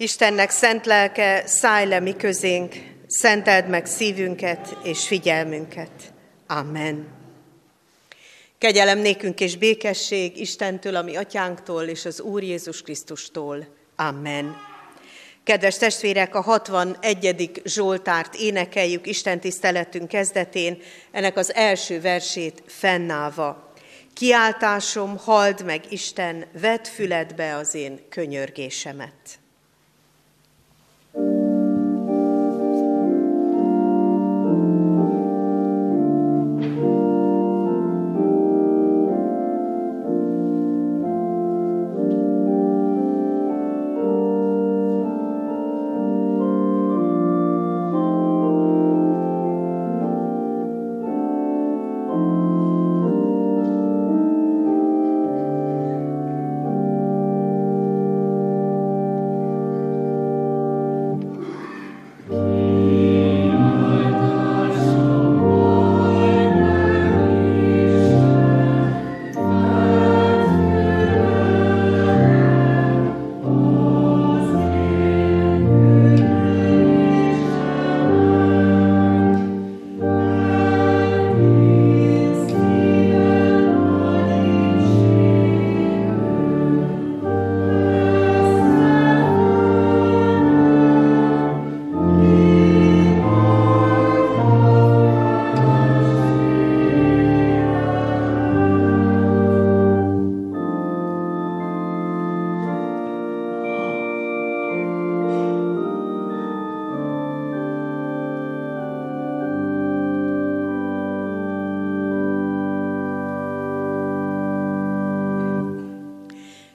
Istennek szent lelke, szállj le mi közénk, szenteld meg szívünket és figyelmünket. Amen. Kegyelem nékünk és békesség Istentől, ami atyánktól és az Úr Jézus Krisztustól. Amen. Kedves testvérek, a 61. Zsoltárt énekeljük Isten tiszteletünk kezdetén, ennek az első versét fennállva. Kiáltásom, hald meg Isten, vedd füledbe az én könyörgésemet.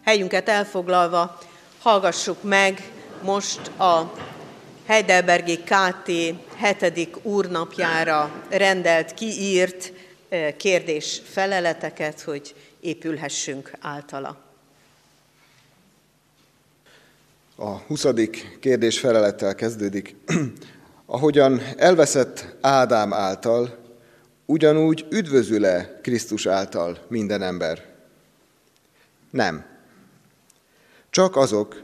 Helyünket elfoglalva hallgassuk meg most a Heidelbergi KT 7. úrnapjára rendelt, kiírt kérdés-feleleteket, hogy épülhessünk általa. A 20. kérdés felelettel kezdődik. Ahogyan elveszett Ádám által, ugyanúgy üdvözül-e Krisztus által minden ember? Nem. Csak azok,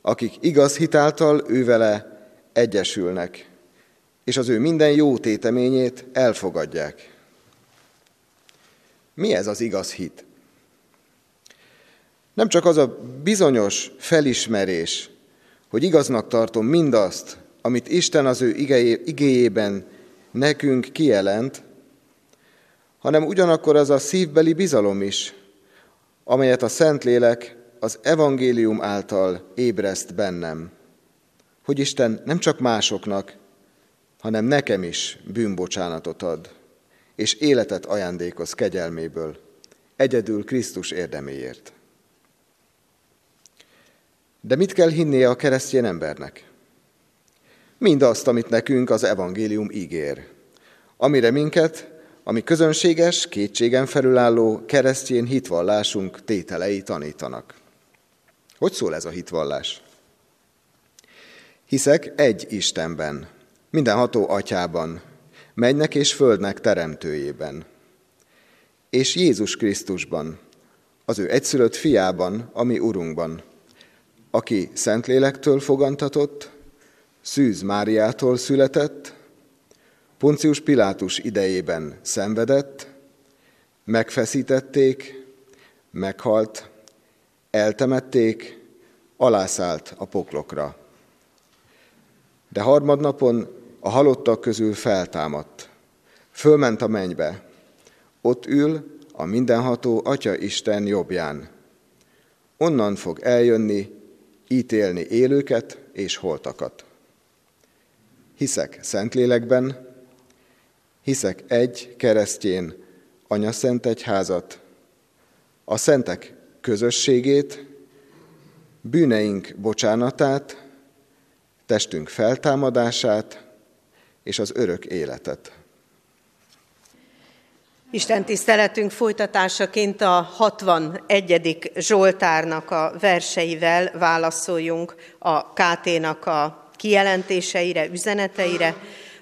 akik igaz hitáltal ővele egyesülnek, és az ő minden jó téteményét elfogadják. Mi ez az igaz hit? Nem csak az a bizonyos felismerés, hogy igaznak tartom mindazt, amit Isten az ő igéjében nekünk kijelent, hanem ugyanakkor az a szívbeli bizalom is, amelyet a Szentlélek az evangélium által ébreszt bennem, hogy Isten nem csak másoknak, hanem nekem is bűnbocsánatot ad, és életet ajándékoz kegyelméből, egyedül Krisztus érdeméért. De mit kell hinnie a keresztény embernek? Mindazt, amit nekünk az evangélium ígér, amire minket, ami közönséges, kétségen felülálló keresztény hitvallásunk tételei tanítanak. Hogy szól ez a hitvallás? Hiszek egy Istenben, mindenható atyában, mennek és földnek teremtőjében, és Jézus Krisztusban, az ő egyszülött fiában, ami Urunkban, aki Szentlélektől fogantatott, Szűz Máriától született, Poncius Pilátus idejében szenvedett, megfeszítették, meghalt, Eltemették, alászállt a poklokra. De harmadnapon a halottak közül feltámadt. Fölment a mennybe. Ott ül a mindenható Atya Isten jobbján. Onnan fog eljönni, ítélni élőket és holtakat. Hiszek Szentlélekben, hiszek egy keresztjén anyaszent egyházat, a szentek közösségét, bűneink bocsánatát, testünk feltámadását és az örök életet. Isten tiszteletünk folytatásaként a 61. Zsoltárnak a verseivel válaszoljunk a KT-nak a kijelentéseire, üzeneteire,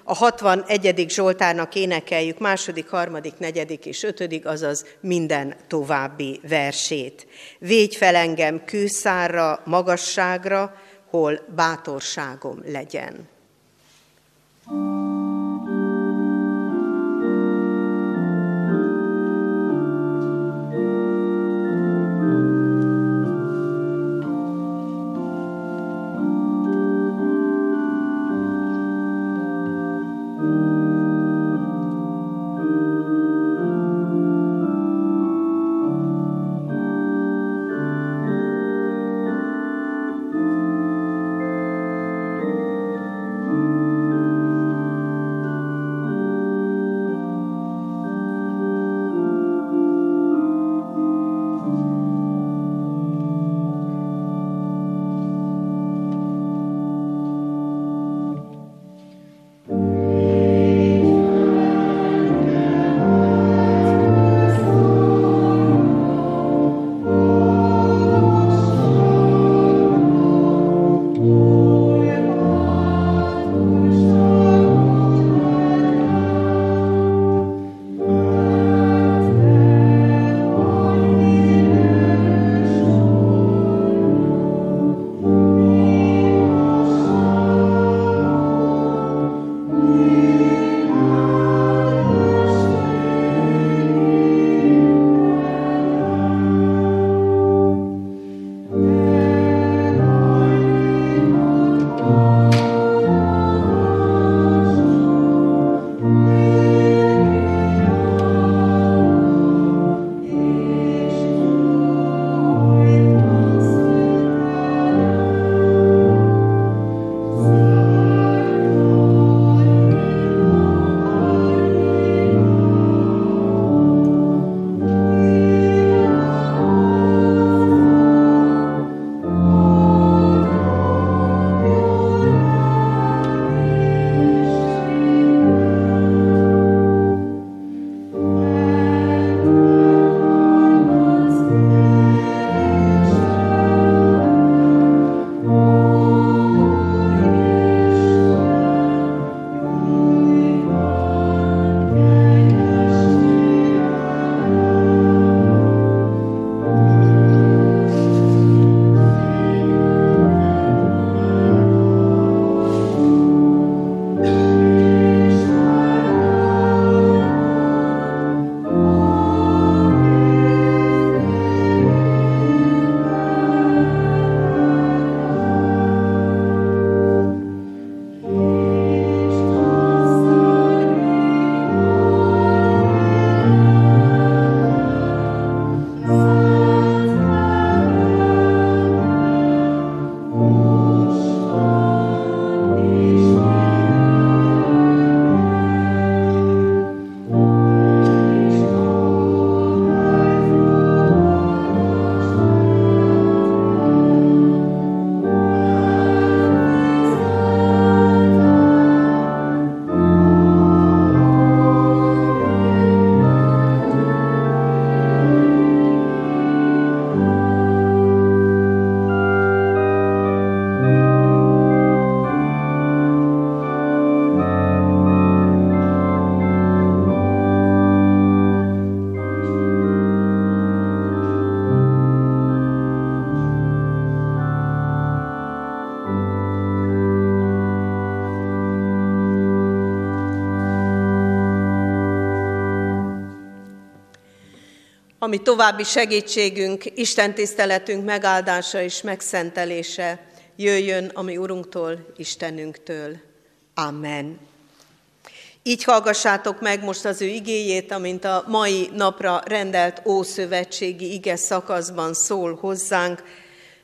a 61. Zsoltárnak énekeljük második, harmadik, negyedik és ötödik, azaz minden további versét. Védj fel engem kőszárra, magasságra, hol bátorságom legyen. Ami további segítségünk, Isten tiszteletünk megáldása és megszentelése jöjjön, ami Urunktól, Istenünktől. Amen. Így hallgassátok meg most az ő igéjét, amint a mai napra rendelt Ószövetségi ige szakaszban szól hozzánk,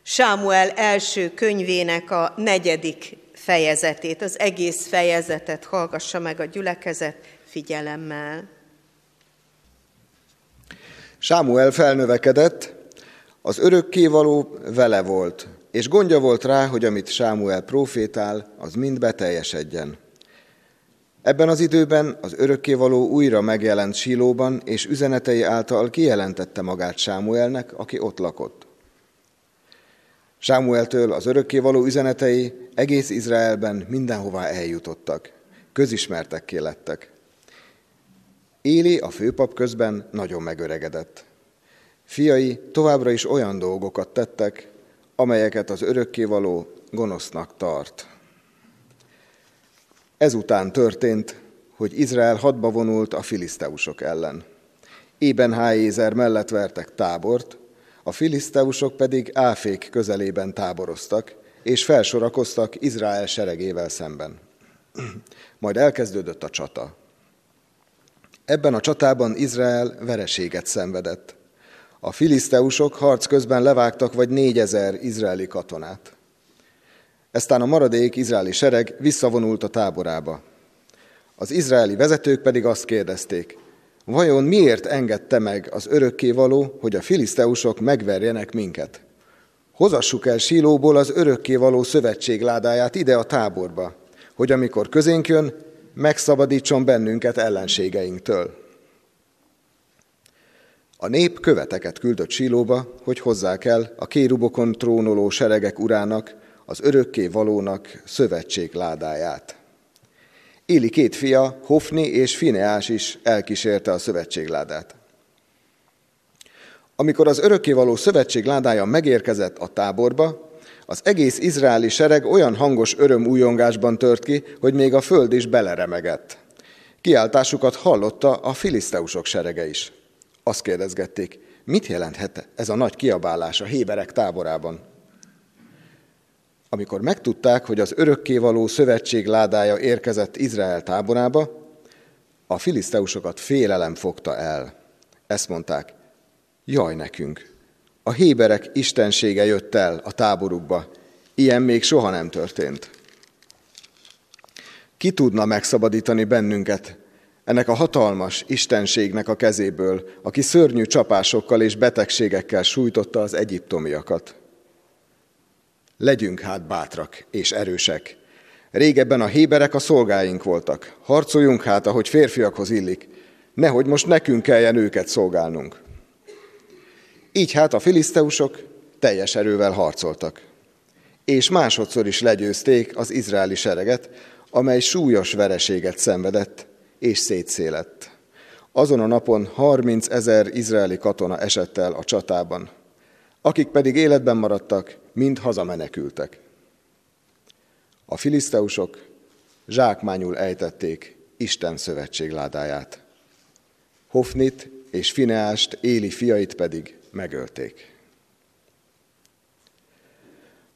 Sámuel első könyvének a negyedik fejezetét, az egész fejezetet hallgassa meg a gyülekezet figyelemmel. Sámuel felnövekedett, az örökkévaló vele volt, és gondja volt rá, hogy amit Sámuel profétál, az mind beteljesedjen. Ebben az időben az örökkévaló újra megjelent Silóban, és üzenetei által kijelentette magát Sámuelnek, aki ott lakott. Sámueltől az örökkévaló üzenetei egész Izraelben mindenhová eljutottak, közismertekké lettek. Éli, a főpap közben nagyon megöregedett. Fiai továbbra is olyan dolgokat tettek, amelyeket az örökkévaló gonosznak tart. Ezután történt, hogy Izrael hadba vonult a filiszteusok ellen. Ében Hájézer mellett vertek tábort, a filiszteusok pedig Áfék közelében táboroztak, és felsorakoztak Izrael seregével szemben. Majd elkezdődött a csata. Ebben a csatában Izrael vereséget szenvedett. A filiszteusok harc közben levágtak vagy négyezer izraeli katonát. Eztán a maradék izraeli sereg visszavonult a táborába. Az izraeli vezetők pedig azt kérdezték, vajon miért engedte meg az örökkévaló, hogy a filiszteusok megverjenek minket? Hozassuk el Sílóból az örökkévaló szövetség ládáját ide a táborba, hogy amikor közénk jön, megszabadítson bennünket ellenségeinktől. A nép követeket küldött Sílóba, hogy hozzák el a kérubokon trónoló seregek urának, az örökké valónak szövetség ládáját. Éli két fia, Hofni és Fineás is elkísérte a szövetségládát. Amikor az örökkévaló szövetség ládája megérkezett a táborba, az egész izraeli sereg olyan hangos öröm újongásban tört ki, hogy még a föld is beleremegett. Kiáltásukat hallotta a filiszteusok serege is. Azt kérdezgették, mit jelenthet ez a nagy kiabálás a héberek táborában? Amikor megtudták, hogy az örökkévaló szövetség ládája érkezett Izrael táborába, a filiszteusokat félelem fogta el. Ezt mondták, jaj nekünk, a héberek istensége jött el a táborukba, ilyen még soha nem történt. Ki tudna megszabadítani bennünket ennek a hatalmas istenségnek a kezéből, aki szörnyű csapásokkal és betegségekkel sújtotta az egyiptomiakat? Legyünk hát bátrak és erősek. Régebben a héberek a szolgáink voltak. Harcoljunk hát, ahogy férfiakhoz illik, nehogy most nekünk kelljen őket szolgálnunk. Így hát a filiszteusok teljes erővel harcoltak. És másodszor is legyőzték az izraeli sereget, amely súlyos vereséget szenvedett és szétszélett. Azon a napon 30 ezer izraeli katona esett el a csatában, akik pedig életben maradtak, mind hazamenekültek. A filiszteusok zsákmányul ejtették Isten szövetségládáját. Hofnit és Fineást, Éli fiait pedig megölték.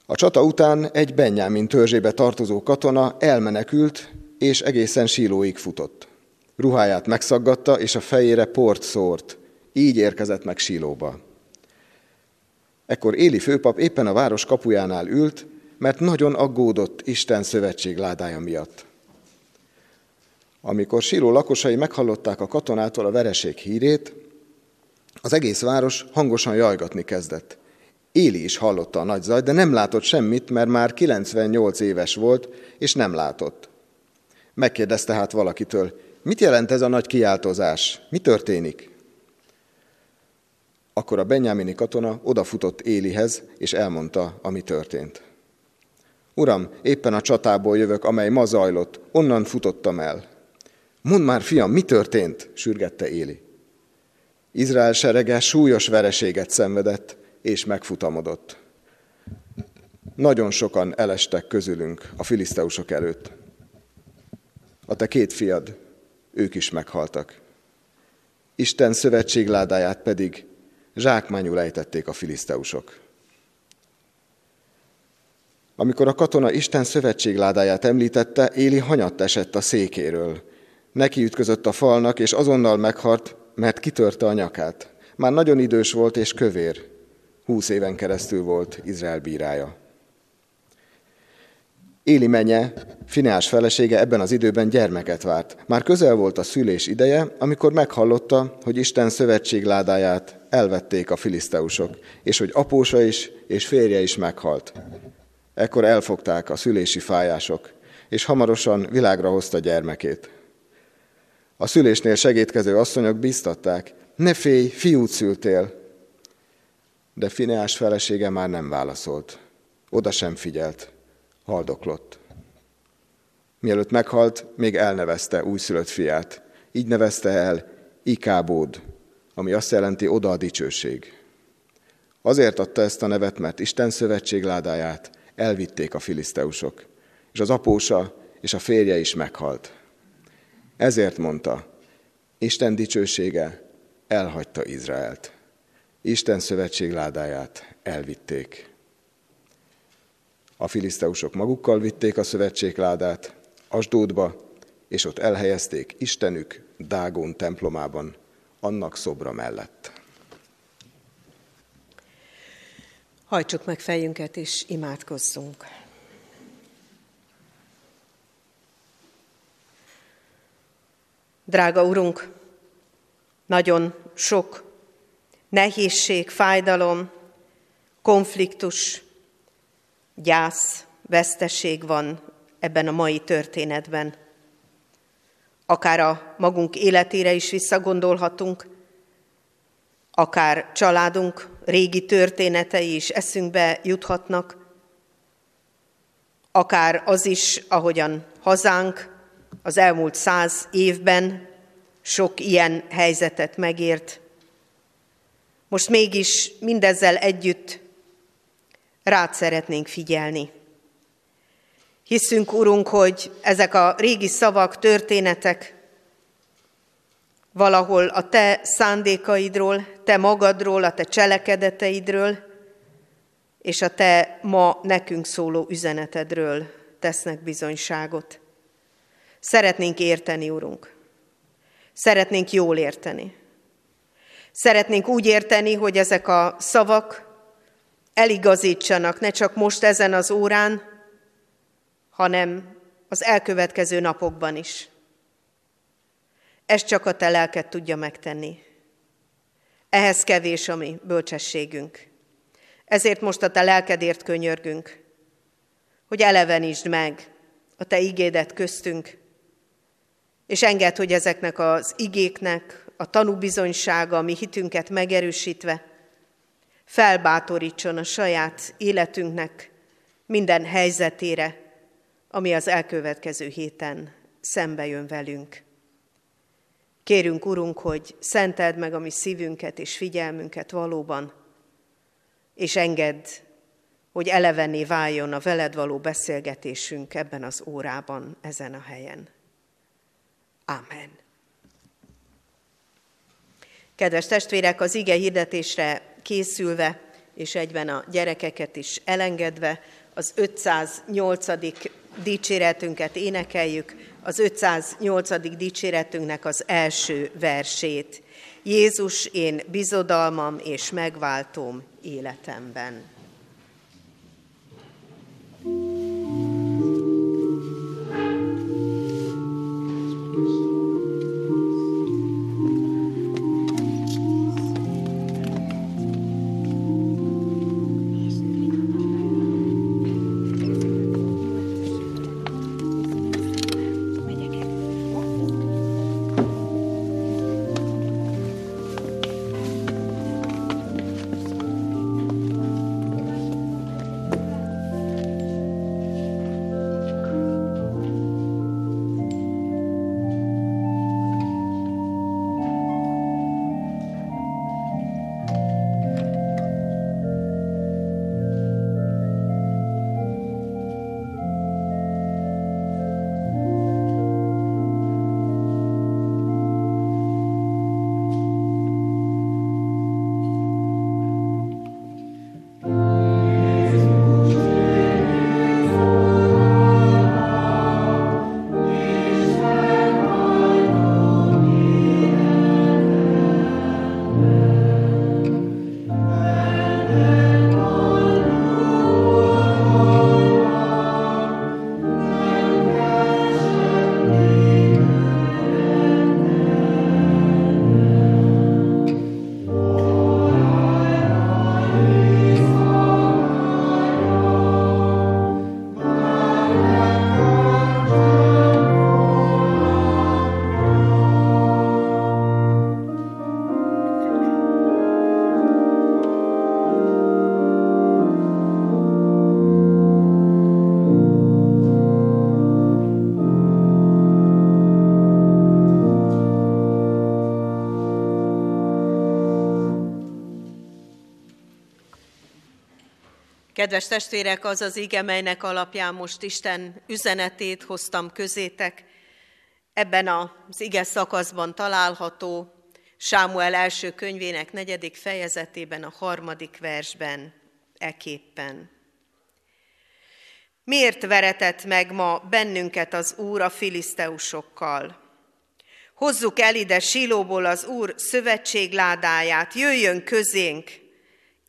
A csata után egy Benyámin törzsébe tartozó katona elmenekült, és egészen sílóig futott. Ruháját megszaggatta, és a fejére port szórt. Így érkezett meg sílóba. Ekkor Éli főpap éppen a város kapujánál ült, mert nagyon aggódott Isten szövetség ládája miatt. Amikor Síró lakosai meghallották a katonától a vereség hírét, az egész város hangosan jajgatni kezdett. Éli is hallotta a nagy zajt, de nem látott semmit, mert már 98 éves volt, és nem látott. Megkérdezte hát valakitől, mit jelent ez a nagy kiáltozás? Mi történik? Akkor a benyámini katona odafutott Élihez, és elmondta, ami történt. Uram, éppen a csatából jövök, amely ma zajlott, onnan futottam el. Mondd már, fiam, mi történt? sürgette Éli. Izrael serege súlyos vereséget szenvedett, és megfutamodott. Nagyon sokan elestek közülünk a filiszteusok előtt. A te két fiad, ők is meghaltak. Isten szövetségládáját pedig zsákmányul ejtették a filiszteusok. Amikor a katona Isten szövetségládáját említette, Éli hanyatt esett a székéről. Neki ütközött a falnak, és azonnal meghart, mert kitörte a nyakát. Már nagyon idős volt és kövér. Húsz éven keresztül volt Izrael bírája. Éli menye, Fineás felesége ebben az időben gyermeket várt. Már közel volt a szülés ideje, amikor meghallotta, hogy Isten szövetségládáját elvették a filiszteusok, és hogy apósa is és férje is meghalt. Ekkor elfogták a szülési fájások, és hamarosan világra hozta gyermekét. A szülésnél segítkező asszonyok biztatták, ne félj, fiút szültél. De Fineás felesége már nem válaszolt. Oda sem figyelt. Haldoklott. Mielőtt meghalt, még elnevezte újszülött fiát. Így nevezte el Ikábód, ami azt jelenti oda a dicsőség. Azért adta ezt a nevet, mert Isten szövetség ládáját elvitték a filiszteusok, és az apósa és a férje is meghalt. Ezért mondta, Isten dicsősége elhagyta Izraelt. Isten szövetség ládáját elvitték. A filiszteusok magukkal vitték a szövetségládát Asdódba, és ott elhelyezték Istenük Dágón templomában, annak szobra mellett. Hajtsuk meg fejünket és imádkozzunk. Drága Urunk, nagyon sok nehézség, fájdalom, konfliktus, gyász, veszteség van ebben a mai történetben. Akár a magunk életére is visszagondolhatunk, akár családunk régi történetei is eszünkbe juthatnak, akár az is, ahogyan hazánk az elmúlt száz évben sok ilyen helyzetet megért. Most mégis mindezzel együtt rád szeretnénk figyelni. Hiszünk, Urunk, hogy ezek a régi szavak, történetek valahol a te szándékaidról, te magadról, a te cselekedeteidről, és a te ma nekünk szóló üzenetedről tesznek bizonyságot. Szeretnénk érteni, Urunk. Szeretnénk jól érteni. Szeretnénk úgy érteni, hogy ezek a szavak eligazítsanak ne csak most ezen az órán, hanem az elkövetkező napokban is. Ezt csak a te lelked tudja megtenni. Ehhez kevés a mi bölcsességünk. Ezért most a te lelkedért könyörgünk, hogy elevenítsd meg a te igédet köztünk, és enged, hogy ezeknek az igéknek a tanúbizonysága, a mi hitünket megerősítve, felbátorítson a saját életünknek minden helyzetére, ami az elkövetkező héten szembe jön velünk. Kérünk, Urunk, hogy szenteld meg a mi szívünket és figyelmünket valóban, és engedd, hogy elevenné váljon a veled való beszélgetésünk ebben az órában, ezen a helyen. Amen. Kedves testvérek, az ige hirdetésre készülve, és egyben a gyerekeket is elengedve, az 508. dicséretünket énekeljük, az 508. dicséretünknek az első versét. Jézus, én bizodalmam és megváltom életemben. Kedves testvérek, az az ige, melynek alapján most Isten üzenetét hoztam közétek, ebben az ige szakaszban található, Sámuel első könyvének negyedik fejezetében, a harmadik versben, eképpen. Miért veretett meg ma bennünket az Úr a filiszteusokkal? Hozzuk el ide Silóból az Úr szövetségládáját, jöjjön közénk,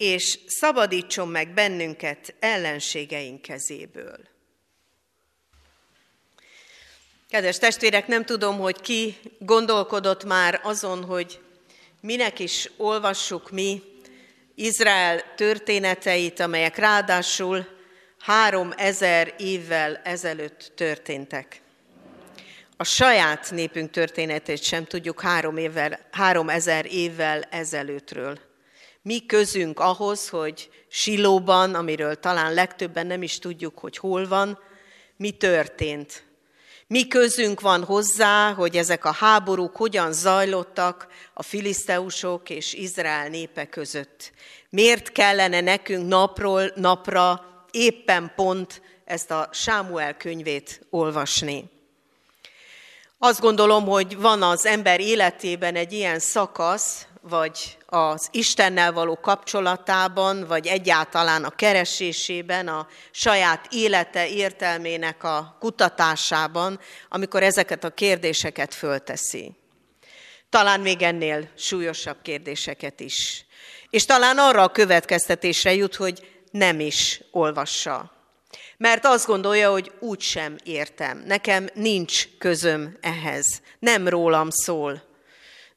és szabadítson meg bennünket ellenségeink kezéből. Kedves testvérek, nem tudom, hogy ki gondolkodott már azon, hogy minek is olvassuk mi Izrael történeteit, amelyek ráadásul három ezer évvel ezelőtt történtek. A saját népünk történetét sem tudjuk három, évvel, három ezer évvel ezelőttről. Mi közünk ahhoz, hogy Silóban, amiről talán legtöbben nem is tudjuk, hogy hol van, mi történt. Mi közünk van hozzá, hogy ezek a háborúk hogyan zajlottak a filiszteusok és Izrael népe között. Miért kellene nekünk napról napra éppen pont ezt a Sámuel könyvét olvasni? Azt gondolom, hogy van az ember életében egy ilyen szakasz, vagy az Istennel való kapcsolatában, vagy egyáltalán a keresésében, a saját élete értelmének a kutatásában, amikor ezeket a kérdéseket fölteszi. Talán még ennél súlyosabb kérdéseket is. És talán arra a következtetésre jut, hogy nem is olvassa. Mert azt gondolja, hogy úgysem értem, nekem nincs közöm ehhez, nem rólam szól,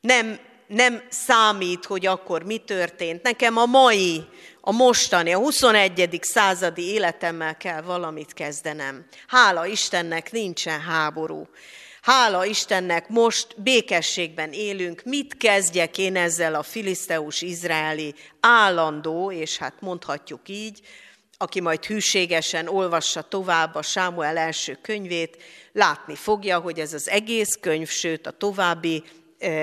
nem nem számít, hogy akkor mi történt. Nekem a mai, a mostani, a 21. századi életemmel kell valamit kezdenem. Hála Istennek nincsen háború. Hála Istennek most békességben élünk. Mit kezdjek én ezzel a filiszteus-izraeli állandó, és hát mondhatjuk így, aki majd hűségesen olvassa tovább a Sámuel első könyvét, látni fogja, hogy ez az egész könyv, sőt a további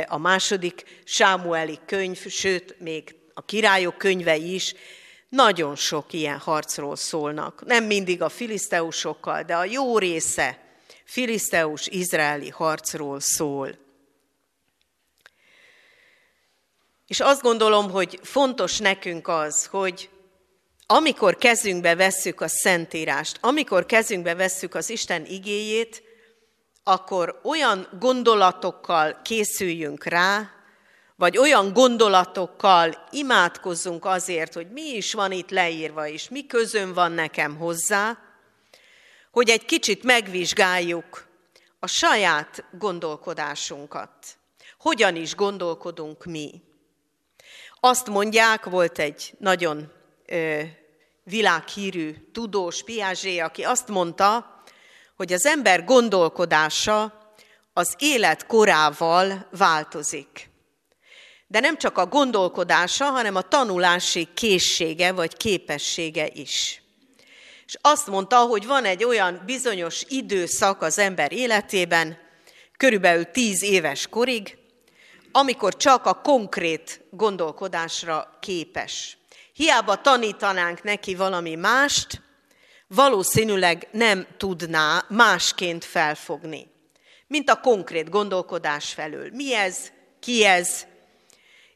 a második Sámueli könyv, sőt, még a királyok könyvei is nagyon sok ilyen harcról szólnak. Nem mindig a filiszteusokkal, de a jó része filiszteus-izraeli harcról szól. És azt gondolom, hogy fontos nekünk az, hogy amikor kezünkbe vesszük a Szentírást, amikor kezünkbe vesszük az Isten igéjét, akkor olyan gondolatokkal készüljünk rá, vagy olyan gondolatokkal imádkozzunk azért, hogy mi is van itt leírva, és mi közön van nekem hozzá, hogy egy kicsit megvizsgáljuk a saját gondolkodásunkat. Hogyan is gondolkodunk mi? Azt mondják, volt egy nagyon ö, világhírű tudós, Piazsé, aki azt mondta, hogy az ember gondolkodása az élet korával változik. De nem csak a gondolkodása, hanem a tanulási készsége vagy képessége is. És azt mondta, hogy van egy olyan bizonyos időszak az ember életében, körülbelül tíz éves korig, amikor csak a konkrét gondolkodásra képes. Hiába tanítanánk neki valami mást, valószínűleg nem tudná másként felfogni, mint a konkrét gondolkodás felől. Mi ez, ki ez,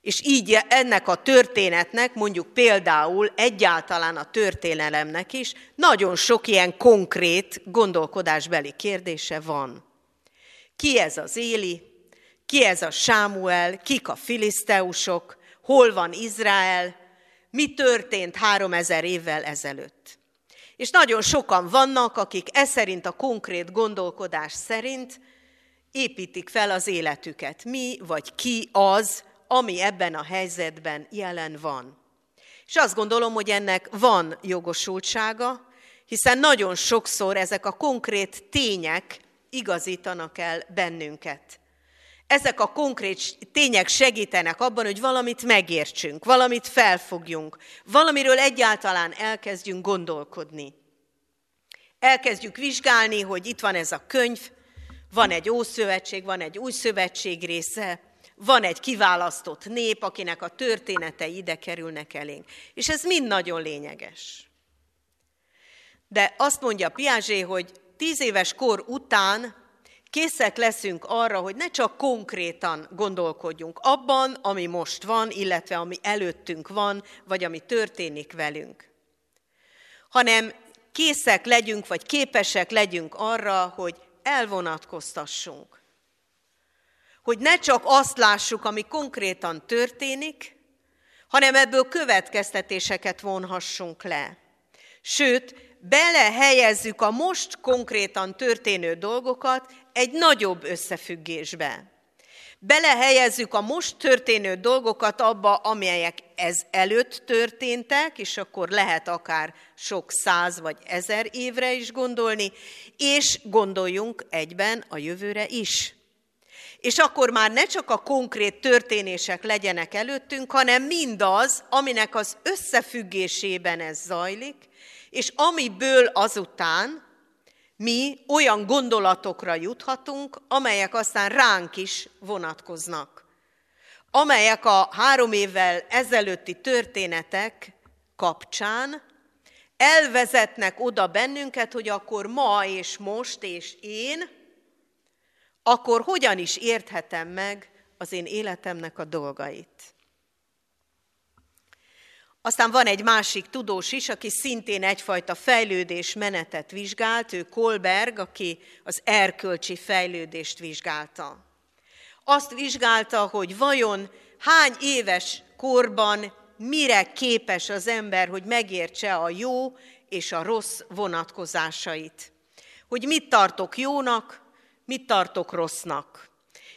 és így ennek a történetnek, mondjuk például egyáltalán a történelemnek is nagyon sok ilyen konkrét gondolkodásbeli kérdése van. Ki ez az Éli? Ki ez a Sámuel? Kik a filiszteusok? Hol van Izrael? Mi történt három ezer évvel ezelőtt? És nagyon sokan vannak, akik e szerint a konkrét gondolkodás szerint építik fel az életüket. Mi vagy ki az, ami ebben a helyzetben jelen van. És azt gondolom, hogy ennek van jogosultsága, hiszen nagyon sokszor ezek a konkrét tények igazítanak el bennünket. Ezek a konkrét tények segítenek abban, hogy valamit megértsünk, valamit felfogjunk, valamiről egyáltalán elkezdjünk gondolkodni. Elkezdjük vizsgálni, hogy itt van ez a könyv, van egy ószövetség, van egy új szövetség része, van egy kiválasztott nép, akinek a történetei ide kerülnek elénk. És ez mind nagyon lényeges. De azt mondja Piazsé, hogy tíz éves kor után készek leszünk arra, hogy ne csak konkrétan gondolkodjunk abban, ami most van, illetve ami előttünk van, vagy ami történik velünk, hanem készek legyünk, vagy képesek legyünk arra, hogy elvonatkoztassunk. Hogy ne csak azt lássuk, ami konkrétan történik, hanem ebből következtetéseket vonhassunk le. Sőt, belehelyezzük a most konkrétan történő dolgokat egy nagyobb összefüggésbe. Belehelyezzük a most történő dolgokat abba, amelyek ez előtt történtek, és akkor lehet akár sok száz vagy ezer évre is gondolni, és gondoljunk egyben a jövőre is. És akkor már ne csak a konkrét történések legyenek előttünk, hanem mindaz, aminek az összefüggésében ez zajlik, és amiből azután mi olyan gondolatokra juthatunk, amelyek aztán ránk is vonatkoznak. Amelyek a három évvel ezelőtti történetek kapcsán elvezetnek oda bennünket, hogy akkor ma és most és én, akkor hogyan is érthetem meg az én életemnek a dolgait. Aztán van egy másik tudós is, aki szintén egyfajta fejlődés menetet vizsgált, ő Kolberg, aki az erkölcsi fejlődést vizsgálta. Azt vizsgálta, hogy vajon hány éves korban mire képes az ember, hogy megértse a jó és a rossz vonatkozásait. Hogy mit tartok jónak, mit tartok rossznak.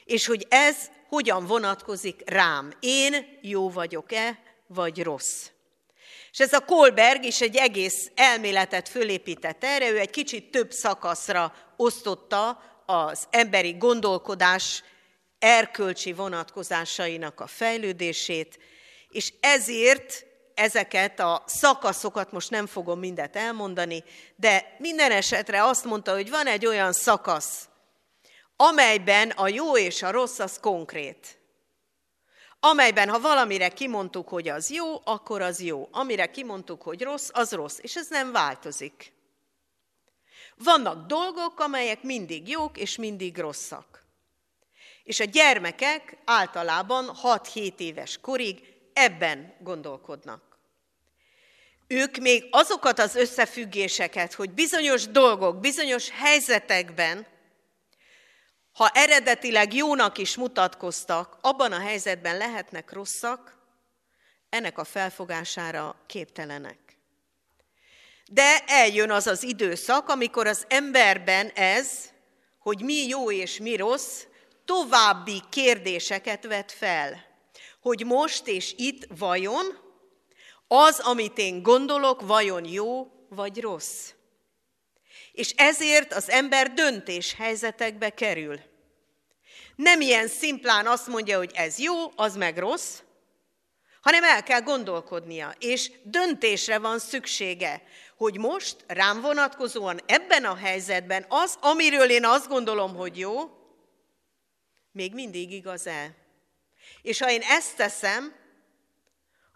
És hogy ez hogyan vonatkozik rám. Én jó vagyok-e, vagy rossz. És ez a Kolberg is egy egész elméletet fölépített erre, ő egy kicsit több szakaszra osztotta az emberi gondolkodás erkölcsi vonatkozásainak a fejlődését, és ezért ezeket a szakaszokat most nem fogom mindet elmondani, de minden esetre azt mondta, hogy van egy olyan szakasz, amelyben a jó és a rossz az konkrét amelyben ha valamire kimondtuk, hogy az jó, akkor az jó. Amire kimondtuk, hogy rossz, az rossz, és ez nem változik. Vannak dolgok, amelyek mindig jók és mindig rosszak. És a gyermekek általában 6-7 éves korig ebben gondolkodnak. Ők még azokat az összefüggéseket, hogy bizonyos dolgok, bizonyos helyzetekben ha eredetileg jónak is mutatkoztak, abban a helyzetben lehetnek rosszak, ennek a felfogására képtelenek. De eljön az az időszak, amikor az emberben ez, hogy mi jó és mi rossz, további kérdéseket vet fel. Hogy most és itt vajon az, amit én gondolok, vajon jó vagy rossz. És ezért az ember döntéshelyzetekbe kerül. Nem ilyen szimplán azt mondja, hogy ez jó, az meg rossz, hanem el kell gondolkodnia, és döntésre van szüksége, hogy most rám vonatkozóan ebben a helyzetben az, amiről én azt gondolom, hogy jó, még mindig igaz-e? És ha én ezt teszem,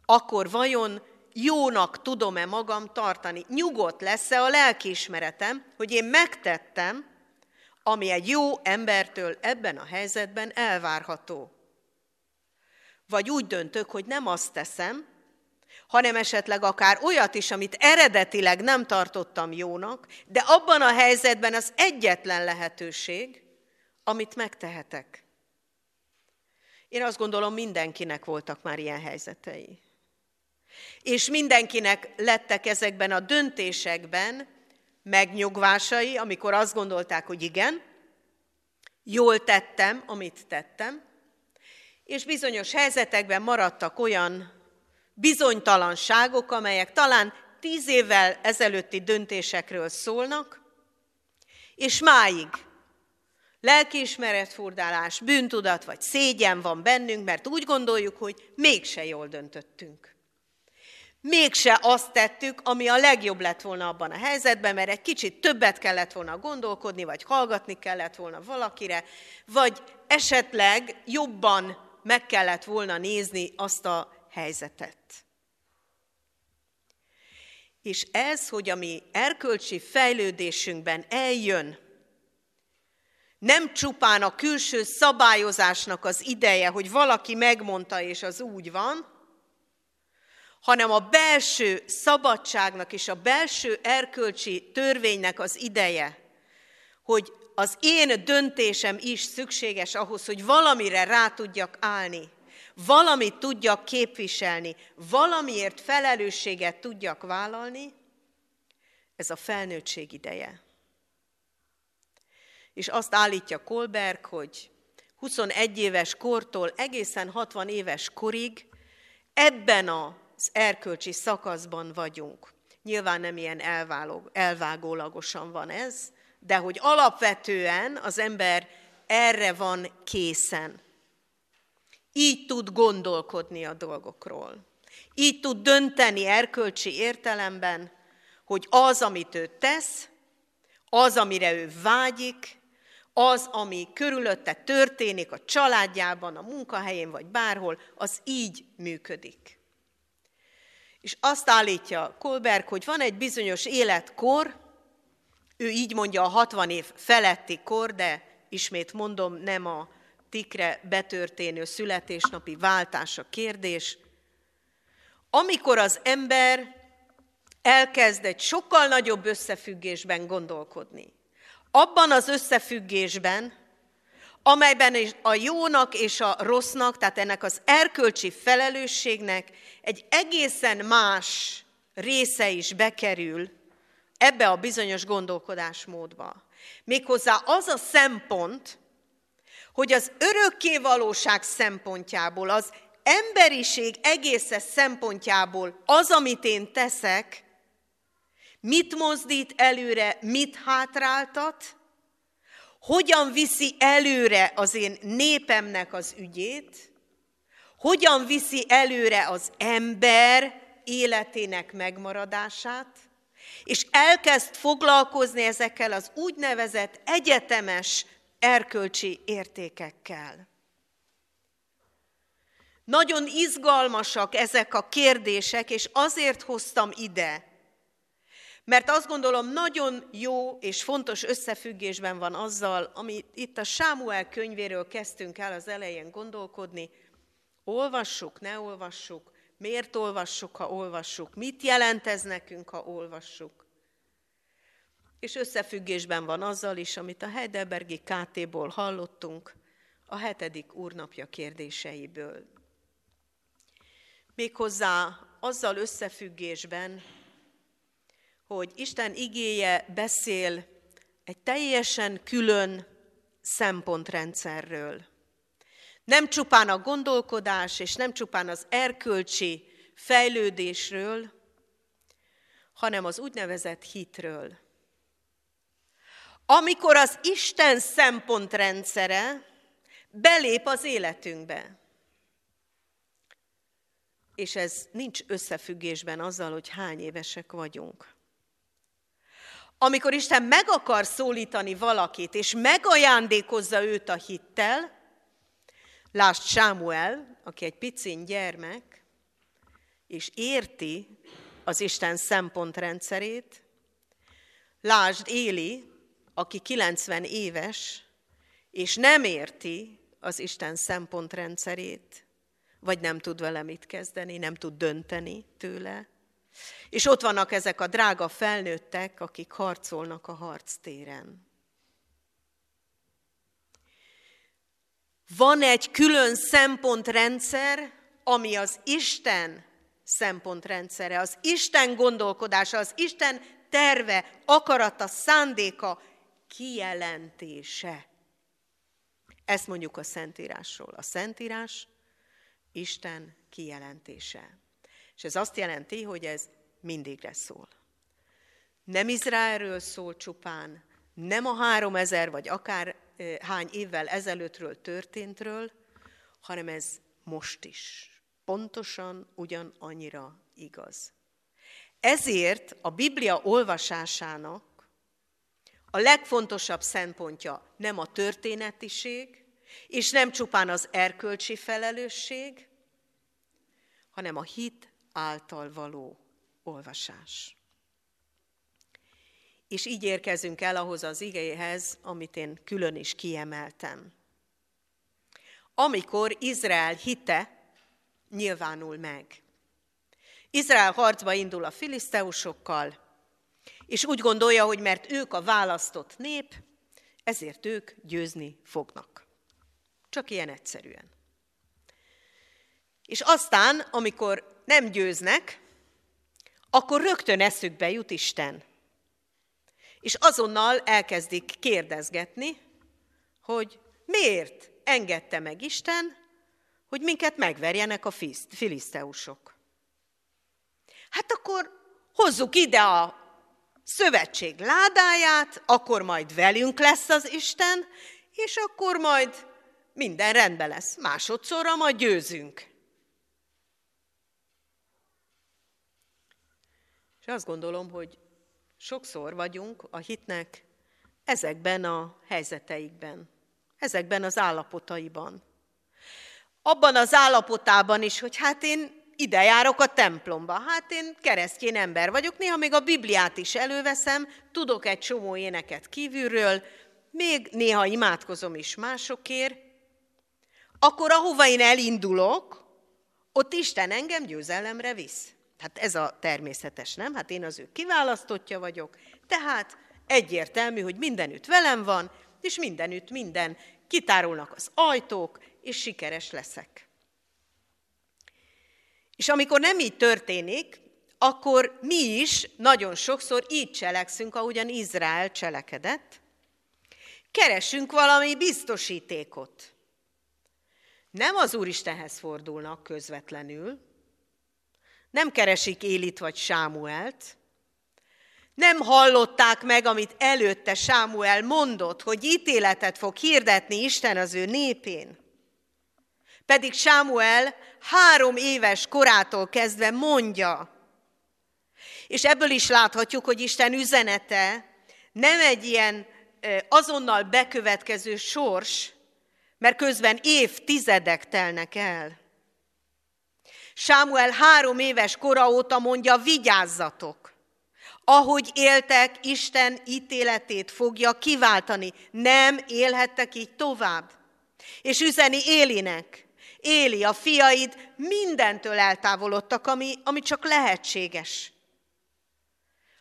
akkor vajon jónak tudom-e magam tartani? Nyugodt lesz-e a lelkiismeretem, hogy én megtettem, ami egy jó embertől ebben a helyzetben elvárható? Vagy úgy döntök, hogy nem azt teszem, hanem esetleg akár olyat is, amit eredetileg nem tartottam jónak, de abban a helyzetben az egyetlen lehetőség, amit megtehetek. Én azt gondolom, mindenkinek voltak már ilyen helyzetei. És mindenkinek lettek ezekben a döntésekben megnyugvásai, amikor azt gondolták, hogy igen, jól tettem, amit tettem, és bizonyos helyzetekben maradtak olyan bizonytalanságok, amelyek talán tíz évvel ezelőtti döntésekről szólnak, és máig lelkiismeretfurdálás, bűntudat vagy szégyen van bennünk, mert úgy gondoljuk, hogy mégse jól döntöttünk. Mégse azt tettük, ami a legjobb lett volna abban a helyzetben, mert egy kicsit többet kellett volna gondolkodni, vagy hallgatni kellett volna valakire, vagy esetleg jobban meg kellett volna nézni azt a helyzetet. És ez, hogy a mi erkölcsi fejlődésünkben eljön, nem csupán a külső szabályozásnak az ideje, hogy valaki megmondta, és az úgy van, hanem a belső szabadságnak és a belső erkölcsi törvénynek az ideje, hogy az én döntésem is szükséges ahhoz, hogy valamire rá tudjak állni, valamit tudjak képviselni, valamiért felelősséget tudjak vállalni, ez a felnőttség ideje. És azt állítja Kolberg, hogy 21 éves kortól egészen 60 éves korig ebben az erkölcsi szakaszban vagyunk. Nyilván nem ilyen elvágólagosan van ez, de hogy alapvetően az ember erre van készen. Így tud gondolkodni a dolgokról. Így tud dönteni erkölcsi értelemben, hogy az, amit ő tesz, az, amire ő vágyik, az, ami körülötte történik a családjában, a munkahelyén vagy bárhol, az így működik. És azt állítja Kolberg, hogy van egy bizonyos életkor, ő így mondja a 60 év feletti kor, de ismét mondom, nem a tikre betörténő születésnapi váltás a kérdés, amikor az ember elkezd egy sokkal nagyobb összefüggésben gondolkodni. Abban az összefüggésben, amelyben a jónak és a rossznak, tehát ennek az erkölcsi felelősségnek egy egészen más része is bekerül ebbe a bizonyos gondolkodásmódba. Méghozzá az a szempont, hogy az örökké valóság szempontjából, az emberiség egészes szempontjából az, amit én teszek, mit mozdít előre, mit hátráltat, hogyan viszi előre az én népemnek az ügyét, hogyan viszi előre az ember életének megmaradását, és elkezd foglalkozni ezekkel az úgynevezett egyetemes erkölcsi értékekkel. Nagyon izgalmasak ezek a kérdések, és azért hoztam ide, mert azt gondolom, nagyon jó és fontos összefüggésben van azzal, amit itt a Sámuel könyvéről kezdtünk el az elején gondolkodni. Olvassuk, ne olvassuk, miért olvassuk, ha olvassuk, mit jelent ez nekünk, ha olvassuk. És összefüggésben van azzal is, amit a Heidelbergi KT-ból hallottunk, a hetedik úrnapja kérdéseiből. Méghozzá azzal összefüggésben, hogy Isten igéje beszél egy teljesen külön szempontrendszerről. Nem csupán a gondolkodás, és nem csupán az erkölcsi fejlődésről, hanem az úgynevezett hitről. Amikor az Isten szempontrendszere belép az életünkbe. És ez nincs összefüggésben azzal, hogy hány évesek vagyunk. Amikor Isten meg akar szólítani valakit, és megajándékozza őt a hittel, lásd Sámuel, aki egy picin gyermek, és érti az Isten szempontrendszerét, lásd Éli, aki 90 éves, és nem érti az Isten szempontrendszerét, vagy nem tud vele mit kezdeni, nem tud dönteni tőle, és ott vannak ezek a drága felnőttek, akik harcolnak a harctéren. Van egy külön szempontrendszer, ami az Isten szempontrendszere, az Isten gondolkodása, az Isten terve, akarata, szándéka, kijelentése. Ezt mondjuk a Szentírásról. A Szentírás Isten kijelentése. És ez azt jelenti, hogy ez mindigre szól. Nem Izraelről szól csupán, nem a három ezer vagy akár hány évvel ezelőttről történtről, hanem ez most is. Pontosan ugyan annyira igaz. Ezért a Biblia olvasásának a legfontosabb szempontja nem a történetiség, és nem csupán az erkölcsi felelősség, hanem a hit által való olvasás. és így érkezünk el ahhoz az igéhez, amit én külön is kiemeltem. Amikor Izrael hite nyilvánul meg. Izrael harcba indul a filiszteusokkal, és úgy gondolja, hogy mert ők a választott nép, ezért ők győzni fognak. Csak ilyen egyszerűen. És aztán, amikor nem győznek, akkor rögtön eszükbe jut Isten. És azonnal elkezdik kérdezgetni, hogy miért engedte meg Isten, hogy minket megverjenek a filiszteusok. Hát akkor hozzuk ide a szövetség ládáját, akkor majd velünk lesz az Isten, és akkor majd minden rendben lesz. Másodszorra majd győzünk. Azt gondolom, hogy sokszor vagyunk a hitnek ezekben a helyzeteikben, ezekben az állapotaiban. Abban az állapotában is, hogy hát én ide járok a templomba, hát én keresztény ember vagyok, néha még a Bibliát is előveszem, tudok egy csomó éneket kívülről, még néha imádkozom is másokért, akkor ahova én elindulok, ott Isten engem győzelemre visz. Hát ez a természetes, nem? Hát én az ő kiválasztottja vagyok, tehát egyértelmű, hogy mindenütt velem van, és mindenütt minden, kitárulnak az ajtók, és sikeres leszek. És amikor nem így történik, akkor mi is nagyon sokszor így cselekszünk, ahogyan Izrael cselekedett. Keresünk valami biztosítékot. Nem az Úristenhez fordulnak közvetlenül, nem keresik Élit vagy Sámuelt, nem hallották meg, amit előtte Sámuel mondott, hogy ítéletet fog hirdetni Isten az ő népén. Pedig Sámuel három éves korától kezdve mondja. És ebből is láthatjuk, hogy Isten üzenete nem egy ilyen azonnal bekövetkező sors, mert közben évtizedek telnek el. Sámuel három éves kora óta mondja, vigyázzatok! Ahogy éltek, Isten ítéletét fogja kiváltani. Nem élhettek így tovább. És üzeni Élinek, Éli, a fiaid mindentől eltávolodtak, ami, ami csak lehetséges.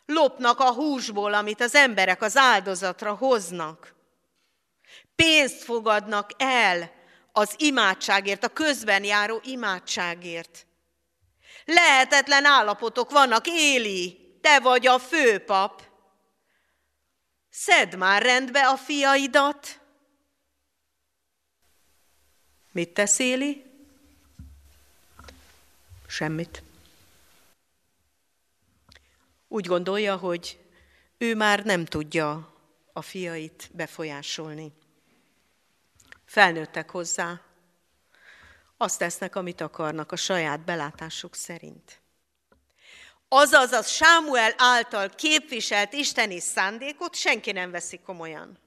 Lopnak a húsból, amit az emberek az áldozatra hoznak. Pénzt fogadnak el az imádságért, a közben járó imádságért. Lehetetlen állapotok vannak, Éli, te vagy a főpap. Szedd már rendbe a fiaidat. Mit tesz Éli? Semmit. Úgy gondolja, hogy ő már nem tudja a fiait befolyásolni. Felnőttek hozzá, azt tesznek, amit akarnak a saját belátásuk szerint. Azaz a Sámuel által képviselt isteni szándékot senki nem veszi komolyan.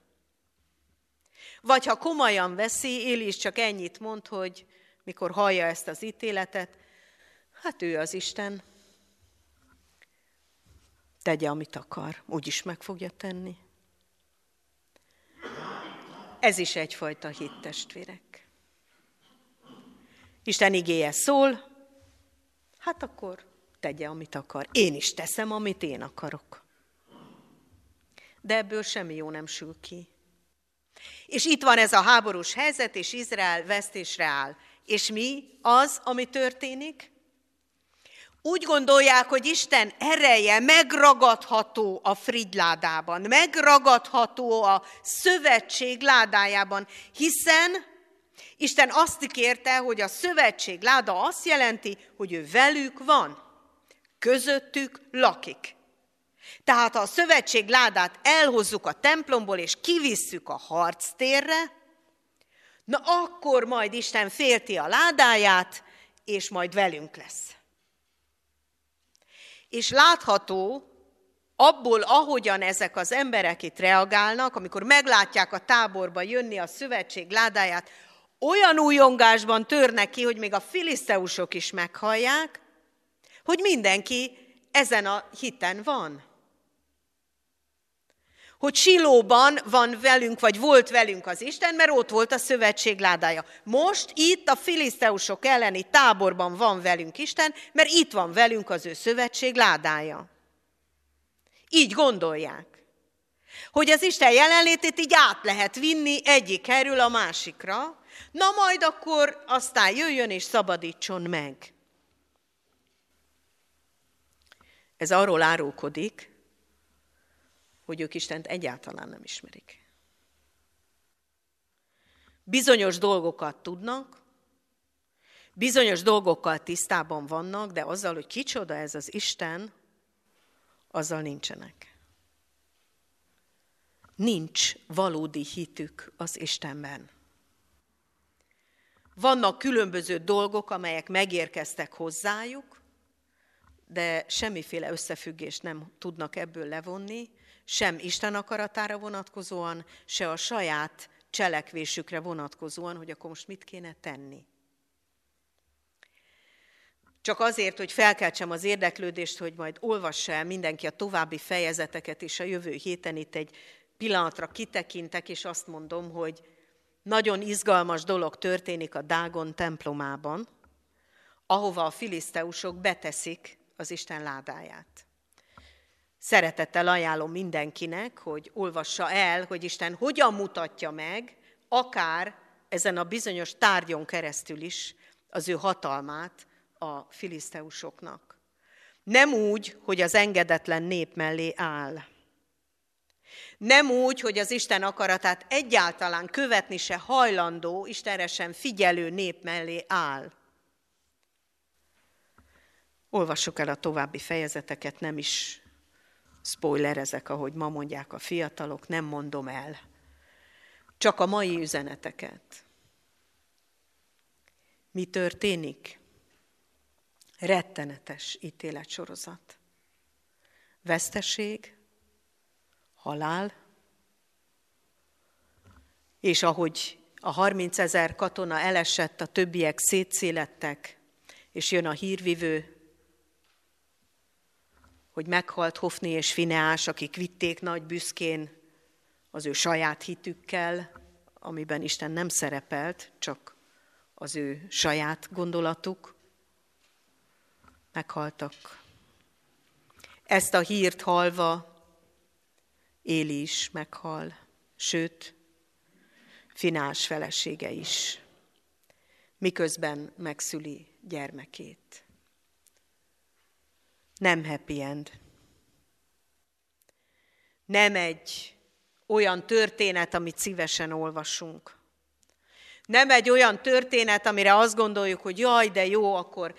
Vagy ha komolyan veszi, Éli is csak ennyit mond, hogy mikor hallja ezt az ítéletet, hát ő az Isten, tegye, amit akar, úgyis meg fogja tenni. Ez is egyfajta hit, testvérek. Isten igéje szól, hát akkor tegye, amit akar. Én is teszem, amit én akarok. De ebből semmi jó nem sül ki. És itt van ez a háborús helyzet, és Izrael vesztésre áll. És mi az, ami történik? Úgy gondolják, hogy Isten ereje megragadható a frigyládában, megragadható a szövetség ládájában, hiszen Isten azt kérte, hogy a szövetség láda azt jelenti, hogy ő velük van, közöttük lakik. Tehát ha a szövetség ládát elhozzuk a templomból és kivisszük a harctérre, na akkor majd Isten félti a ládáját, és majd velünk lesz. És látható, abból, ahogyan ezek az emberek itt reagálnak, amikor meglátják a táborba jönni a szövetség ládáját, olyan újongásban törnek ki, hogy még a filiszteusok is meghallják, hogy mindenki ezen a hiten van. hogy Silóban van velünk, vagy volt velünk az Isten, mert ott volt a szövetség ládája. Most itt a filiszteusok elleni táborban van velünk Isten, mert itt van velünk az ő szövetség ládája. Így gondolják. Hogy az Isten jelenlétét így át lehet vinni egyik erről a másikra, na majd akkor aztán jöjjön és szabadítson meg. Ez arról árulkodik, hogy ők Istent egyáltalán nem ismerik. Bizonyos dolgokat tudnak, bizonyos dolgokkal tisztában vannak, de azzal, hogy kicsoda ez az Isten, azzal nincsenek. Nincs valódi hitük az Istenben. Vannak különböző dolgok, amelyek megérkeztek hozzájuk, de semmiféle összefüggést nem tudnak ebből levonni, sem Isten akaratára vonatkozóan, se a saját cselekvésükre vonatkozóan, hogy akkor most mit kéne tenni. Csak azért, hogy felkeltsem az érdeklődést, hogy majd olvassa el mindenki a további fejezeteket, és a jövő héten itt egy pillanatra kitekintek, és azt mondom, hogy nagyon izgalmas dolog történik a Dágon templomában, ahova a filiszteusok beteszik az Isten ládáját. Szeretettel ajánlom mindenkinek, hogy olvassa el, hogy Isten hogyan mutatja meg, akár ezen a bizonyos tárgyon keresztül is az ő hatalmát a filiszteusoknak. Nem úgy, hogy az engedetlen nép mellé áll. Nem úgy, hogy az Isten akaratát egyáltalán követni se hajlandó, Istenre sem figyelő nép mellé áll. Olvassuk el a további fejezeteket, nem is spoilerezek, ahogy ma mondják a fiatalok, nem mondom el. Csak a mai üzeneteket. Mi történik? Rettenetes ítéletsorozat. Veszteség, halál, és ahogy a 30 ezer katona elesett, a többiek szétszélettek, és jön a hírvivő, hogy meghalt Hofni és Fineás, akik vitték nagy büszkén az ő saját hitükkel, amiben Isten nem szerepelt, csak az ő saját gondolatuk. Meghaltak. Ezt a hírt halva Éli is meghal, sőt, Finás felesége is, miközben megszüli gyermekét nem happy end. Nem egy olyan történet, amit szívesen olvasunk. Nem egy olyan történet, amire azt gondoljuk, hogy jaj, de jó, akkor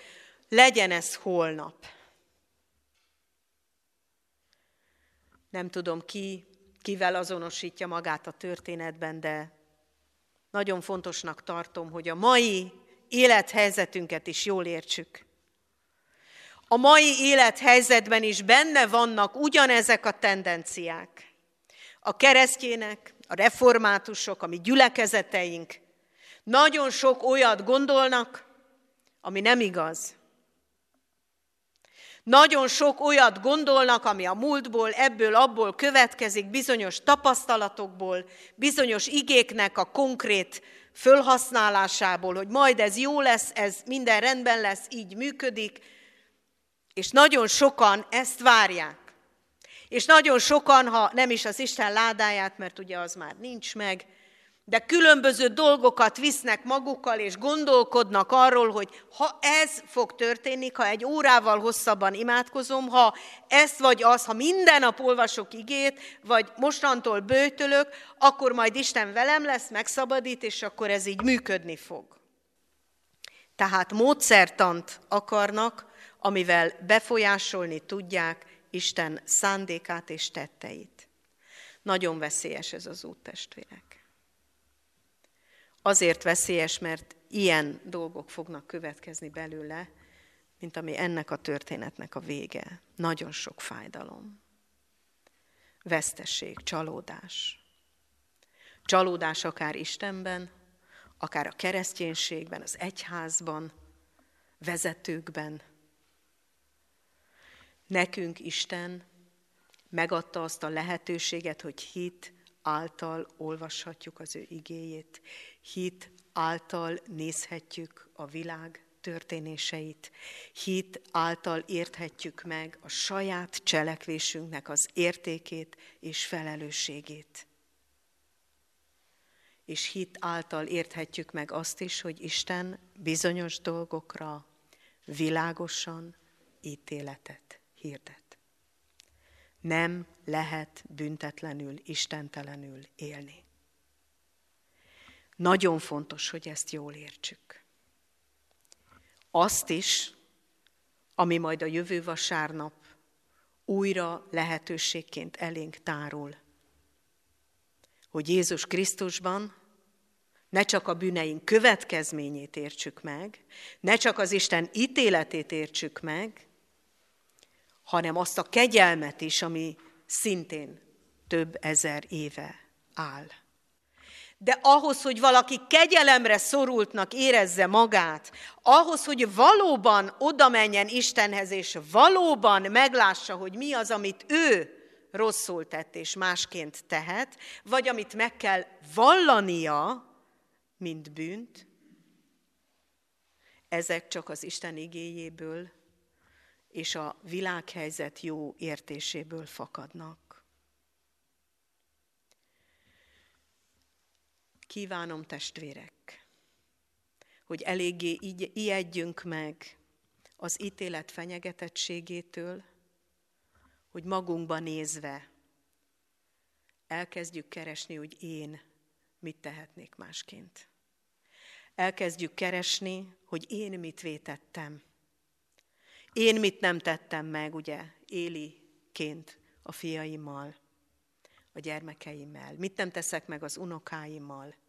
legyen ez holnap. Nem tudom ki, kivel azonosítja magát a történetben, de nagyon fontosnak tartom, hogy a mai élethelyzetünket is jól értsük a mai élethelyzetben is benne vannak ugyanezek a tendenciák. A keresztjének, a reformátusok, a mi gyülekezeteink nagyon sok olyat gondolnak, ami nem igaz. Nagyon sok olyat gondolnak, ami a múltból, ebből, abból következik, bizonyos tapasztalatokból, bizonyos igéknek a konkrét fölhasználásából, hogy majd ez jó lesz, ez minden rendben lesz, így működik, és nagyon sokan ezt várják. És nagyon sokan, ha nem is az Isten ládáját, mert ugye az már nincs meg, de különböző dolgokat visznek magukkal, és gondolkodnak arról, hogy ha ez fog történni, ha egy órával hosszabban imádkozom, ha ezt vagy az, ha minden nap olvasok igét, vagy mostantól bőtölök, akkor majd Isten velem lesz, megszabadít, és akkor ez így működni fog. Tehát módszertant akarnak, amivel befolyásolni tudják Isten szándékát és tetteit. Nagyon veszélyes ez az út, testvérek. Azért veszélyes, mert ilyen dolgok fognak következni belőle, mint ami ennek a történetnek a vége. Nagyon sok fájdalom. Vesztesség, csalódás. Csalódás akár Istenben, akár a kereszténységben, az egyházban, vezetőkben, Nekünk Isten megadta azt a lehetőséget, hogy hit által olvashatjuk az ő igéjét. Hit által nézhetjük a világ történéseit. Hit által érthetjük meg a saját cselekvésünknek az értékét és felelősségét. És hit által érthetjük meg azt is, hogy Isten bizonyos dolgokra világosan ítéletet hirdet. Nem lehet büntetlenül, istentelenül élni. Nagyon fontos, hogy ezt jól értsük. Azt is, ami majd a jövő vasárnap újra lehetőségként elénk tárul, hogy Jézus Krisztusban ne csak a bűneink következményét értsük meg, ne csak az Isten ítéletét értsük meg, hanem azt a kegyelmet is, ami szintén több ezer éve áll. De ahhoz, hogy valaki kegyelemre szorultnak érezze magát, ahhoz, hogy valóban oda menjen Istenhez, és valóban meglássa, hogy mi az, amit ő rosszul tett és másként tehet, vagy amit meg kell vallania, mint bűnt, ezek csak az Isten igéjéből és a világhelyzet jó értéséből fakadnak. Kívánom, testvérek, hogy eléggé így, ijedjünk meg az ítélet fenyegetettségétől, hogy magunkba nézve elkezdjük keresni, hogy én mit tehetnék másként. Elkezdjük keresni, hogy én mit vétettem. Én mit nem tettem meg, ugye, Éliként a fiaimmal, a gyermekeimmel. Mit nem teszek meg az unokáimmal.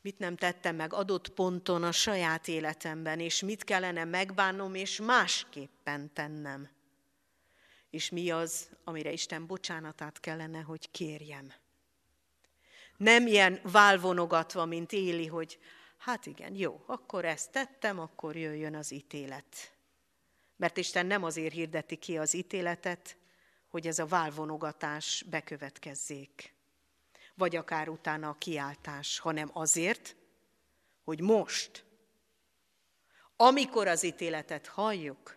Mit nem tettem meg adott ponton a saját életemben, és mit kellene megbánnom, és másképpen tennem. És mi az, amire Isten bocsánatát kellene, hogy kérjem. Nem ilyen válvonogatva, mint Éli, hogy hát igen, jó, akkor ezt tettem, akkor jöjjön az ítélet. Mert Isten nem azért hirdeti ki az ítéletet, hogy ez a válvonogatás bekövetkezzék, vagy akár utána a kiáltás, hanem azért, hogy most, amikor az ítéletet halljuk,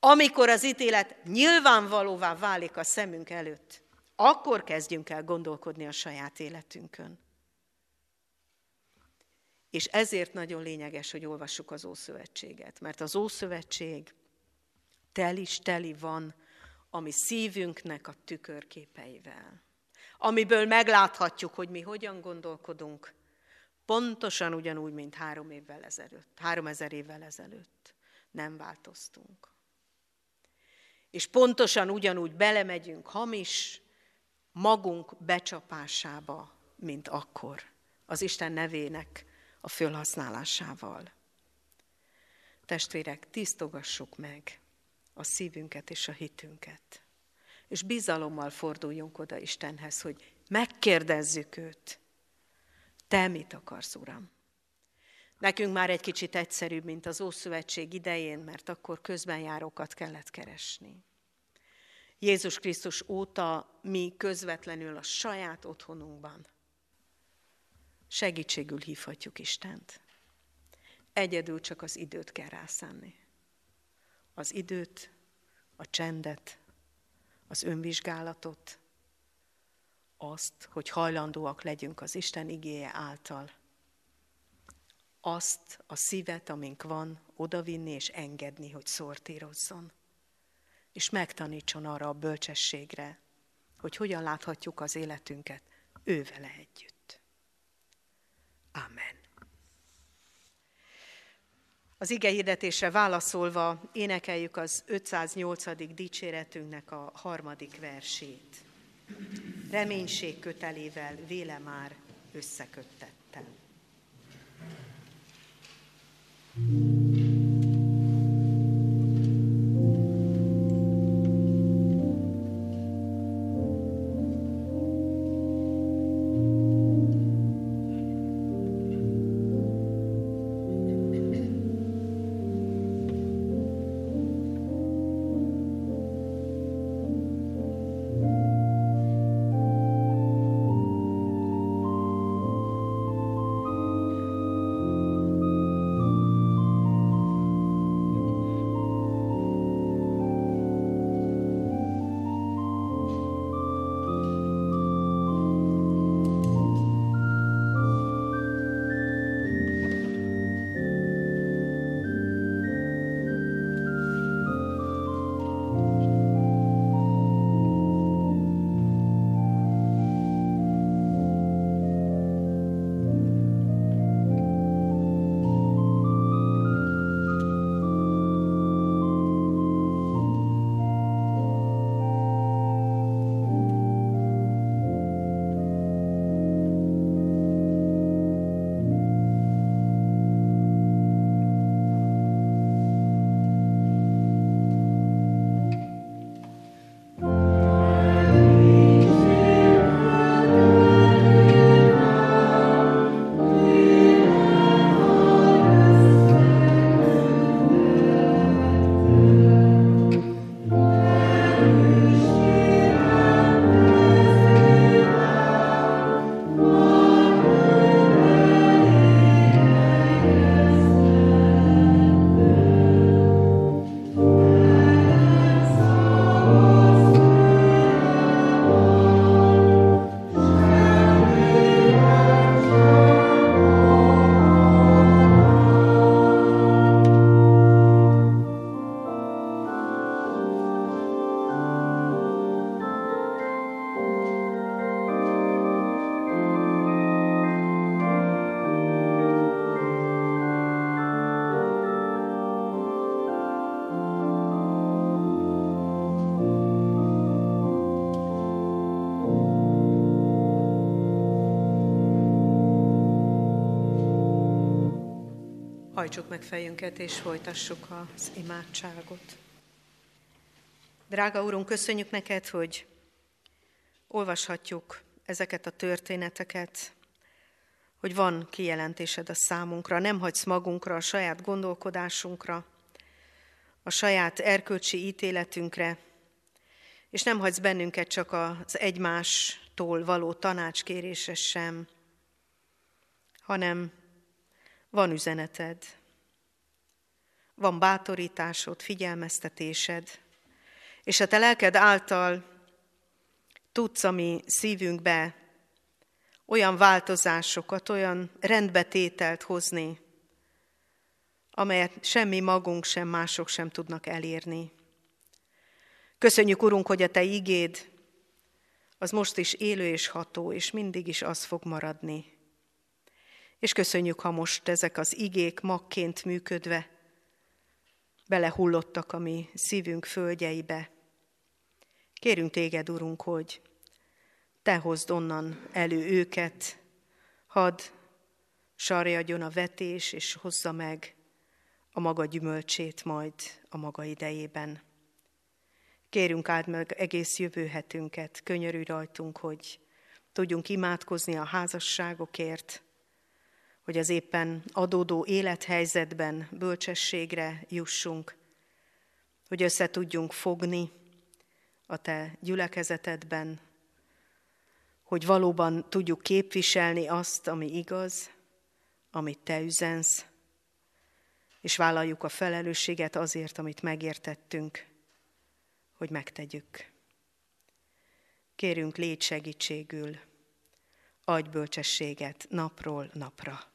amikor az ítélet nyilvánvalóvá válik a szemünk előtt, akkor kezdjünk el gondolkodni a saját életünkön. És ezért nagyon lényeges, hogy olvassuk az Ószövetséget, mert az Ószövetség tel is teli van a mi szívünknek a tükörképeivel, amiből megláthatjuk, hogy mi hogyan gondolkodunk, pontosan ugyanúgy, mint három évvel ezelőtt, három ezer évvel ezelőtt. Nem változtunk. És pontosan ugyanúgy belemegyünk hamis, magunk becsapásába, mint akkor, az Isten nevének a fölhasználásával. Testvérek, tisztogassuk meg a szívünket és a hitünket. És bizalommal forduljunk oda Istenhez, hogy megkérdezzük őt. Te mit akarsz, Uram? Nekünk már egy kicsit egyszerűbb, mint az Ószövetség idején, mert akkor közbenjárókat kellett keresni. Jézus Krisztus óta mi közvetlenül a saját otthonunkban segítségül hívhatjuk Istent. Egyedül csak az időt kell rászánni. Az időt, a csendet, az önvizsgálatot, azt, hogy hajlandóak legyünk az Isten igéje által. Azt a szívet, amink van, odavinni és engedni, hogy szortírozzon. És megtanítson arra a bölcsességre, hogy hogyan láthatjuk az életünket ővele együtt. Amen. Az ige hirdetésre válaszolva énekeljük az 508. dicséretünknek a harmadik versét. Reménység kötelével véle már összeköttettem. thank you Hajtsuk meg fejünket, és folytassuk az imádságot. Drága Úrunk, köszönjük neked, hogy olvashatjuk ezeket a történeteket, hogy van kijelentésed a számunkra, nem hagysz magunkra, a saját gondolkodásunkra, a saját erkölcsi ítéletünkre, és nem hagysz bennünket csak az egymástól való tanácskérésre sem, hanem van üzeneted, van bátorításod, figyelmeztetésed, és a te lelked által tudsz a mi szívünkbe olyan változásokat, olyan rendbetételt hozni, amelyet semmi magunk sem, mások sem tudnak elérni. Köszönjük, Urunk, hogy a Te igéd az most is élő és ható, és mindig is az fog maradni. És köszönjük, ha most ezek az igék magként működve belehullottak a mi szívünk földjeibe. Kérünk téged, Urunk, hogy te hozd onnan elő őket, hadd sarjadjon a vetés, és hozza meg a maga gyümölcsét majd a maga idejében. Kérünk áld meg egész jövő könyörülj rajtunk, hogy tudjunk imádkozni a házasságokért, hogy az éppen adódó élethelyzetben bölcsességre jussunk, hogy össze tudjunk fogni a Te gyülekezetedben, hogy valóban tudjuk képviselni azt, ami igaz, amit Te üzensz, és vállaljuk a felelősséget azért, amit megértettünk, hogy megtegyük. Kérünk, légy segítségül, adj bölcsességet napról napra.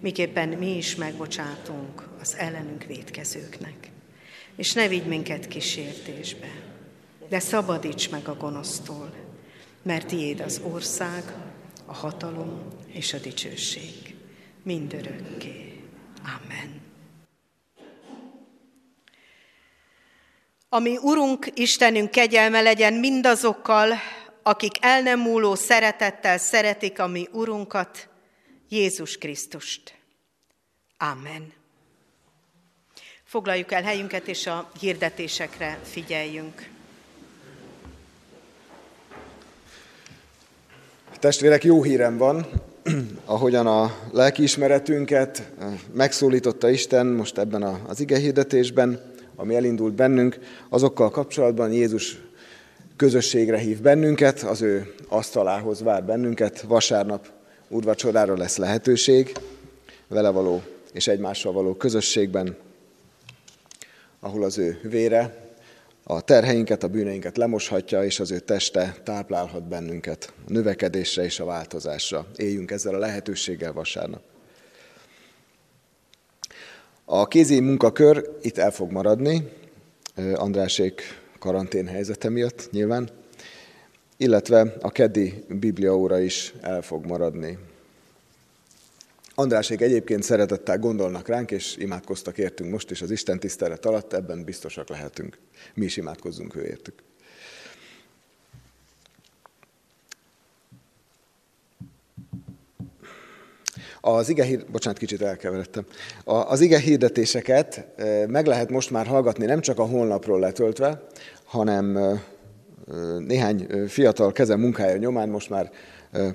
miképpen mi is megbocsátunk az ellenünk védkezőknek. És ne vigy minket kísértésbe, de szabadíts meg a gonosztól, mert tiéd az ország, a hatalom és a dicsőség mindörökké. Amen. Ami Urunk, Istenünk kegyelme legyen mindazokkal, akik el nem múló szeretettel szeretik a mi Urunkat, Jézus Krisztust. Amen. Foglaljuk el helyünket, és a hirdetésekre figyeljünk. Testvérek, jó hírem van, ahogyan a lelkiismeretünket megszólította Isten most ebben az ige hirdetésben, ami elindult bennünk, azokkal kapcsolatban Jézus közösségre hív bennünket, az ő asztalához vár bennünket, vasárnap úrvacsorára lesz lehetőség, vele való és egymással való közösségben, ahol az ő vére a terheinket, a bűneinket lemoshatja, és az ő teste táplálhat bennünket a növekedésre és a változásra. Éljünk ezzel a lehetőséggel vasárnap. A kézi munkakör itt el fog maradni, Andrásék karantén helyzete miatt nyilván, illetve a keddi bibliaóra is el fog maradni. Andrásék egyébként szeretettel gondolnak ránk, és imádkoztak értünk most is az Isten tisztelet alatt, ebben biztosak lehetünk. Mi is imádkozzunk ő értük. Az ige hír... Bocsánat, kicsit elkeveredtem. Az ige hirdetéseket eh, meg lehet most már hallgatni nem csak a honlapról letöltve, hanem eh, néhány fiatal keze munkája nyomán most már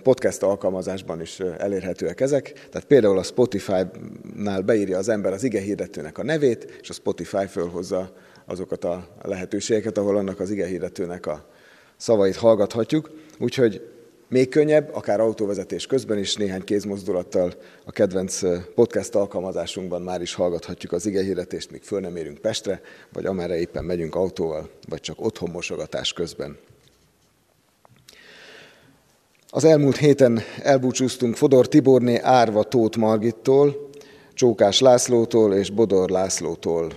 podcast alkalmazásban is elérhetőek ezek. Tehát például a Spotify-nál beírja az ember az ige hirdetőnek a nevét, és a Spotify fölhozza azokat a lehetőségeket, ahol annak az ige hirdetőnek a szavait hallgathatjuk. Úgyhogy még könnyebb, akár autóvezetés közben is néhány kézmozdulattal a kedvenc podcast alkalmazásunkban már is hallgathatjuk az igehirdetést, míg föl nem érünk Pestre, vagy amerre éppen megyünk autóval, vagy csak otthon mosogatás közben. Az elmúlt héten elbúcsúztunk Fodor Tiborné Árva Tóth Margittól, Csókás Lászlótól és Bodor Lászlótól.